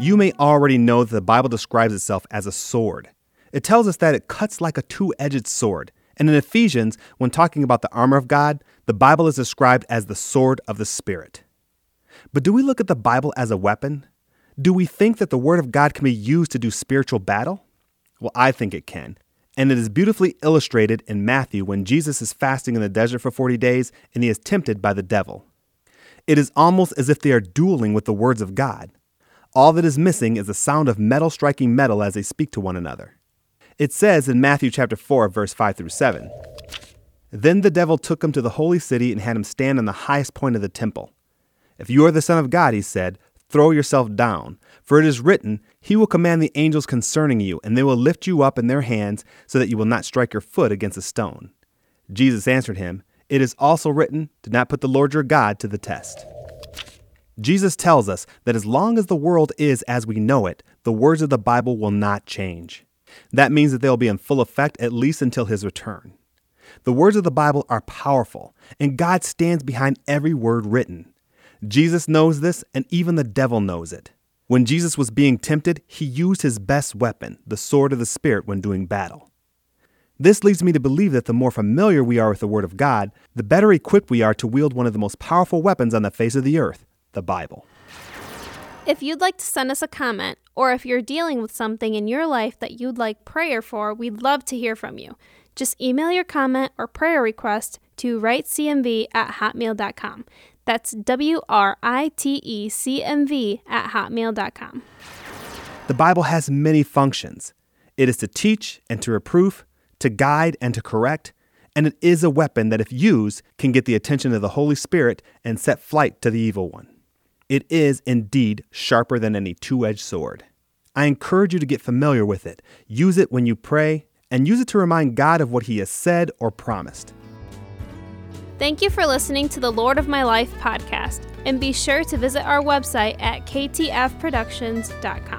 You may already know that the Bible describes itself as a sword. It tells us that it cuts like a two edged sword. And in Ephesians, when talking about the armor of God, the Bible is described as the sword of the Spirit. But do we look at the Bible as a weapon? Do we think that the Word of God can be used to do spiritual battle? Well, I think it can. And it is beautifully illustrated in Matthew when Jesus is fasting in the desert for 40 days and he is tempted by the devil. It is almost as if they are dueling with the words of God. All that is missing is the sound of metal striking metal as they speak to one another. It says in Matthew chapter 4 verse 5 through 7. Then the devil took him to the holy city and had him stand on the highest point of the temple. If you are the son of God, he said, throw yourself down, for it is written, he will command the angels concerning you, and they will lift you up in their hands so that you will not strike your foot against a stone. Jesus answered him, It is also written, Do not put the Lord your God to the test. Jesus tells us that as long as the world is as we know it, the words of the Bible will not change. That means that they'll be in full effect at least until his return. The words of the Bible are powerful, and God stands behind every word written. Jesus knows this, and even the devil knows it. When Jesus was being tempted, he used his best weapon, the sword of the Spirit, when doing battle. This leads me to believe that the more familiar we are with the Word of God, the better equipped we are to wield one of the most powerful weapons on the face of the earth the Bible. If you'd like to send us a comment, or if you're dealing with something in your life that you'd like prayer for, we'd love to hear from you. Just email your comment or prayer request to writecmv at hotmail.com. That's W R I T E C M V at hotmail.com. The Bible has many functions it is to teach and to reproof, to guide and to correct, and it is a weapon that, if used, can get the attention of the Holy Spirit and set flight to the evil one. It is indeed sharper than any two edged sword. I encourage you to get familiar with it. Use it when you pray, and use it to remind God of what He has said or promised. Thank you for listening to the Lord of My Life podcast, and be sure to visit our website at ktfproductions.com.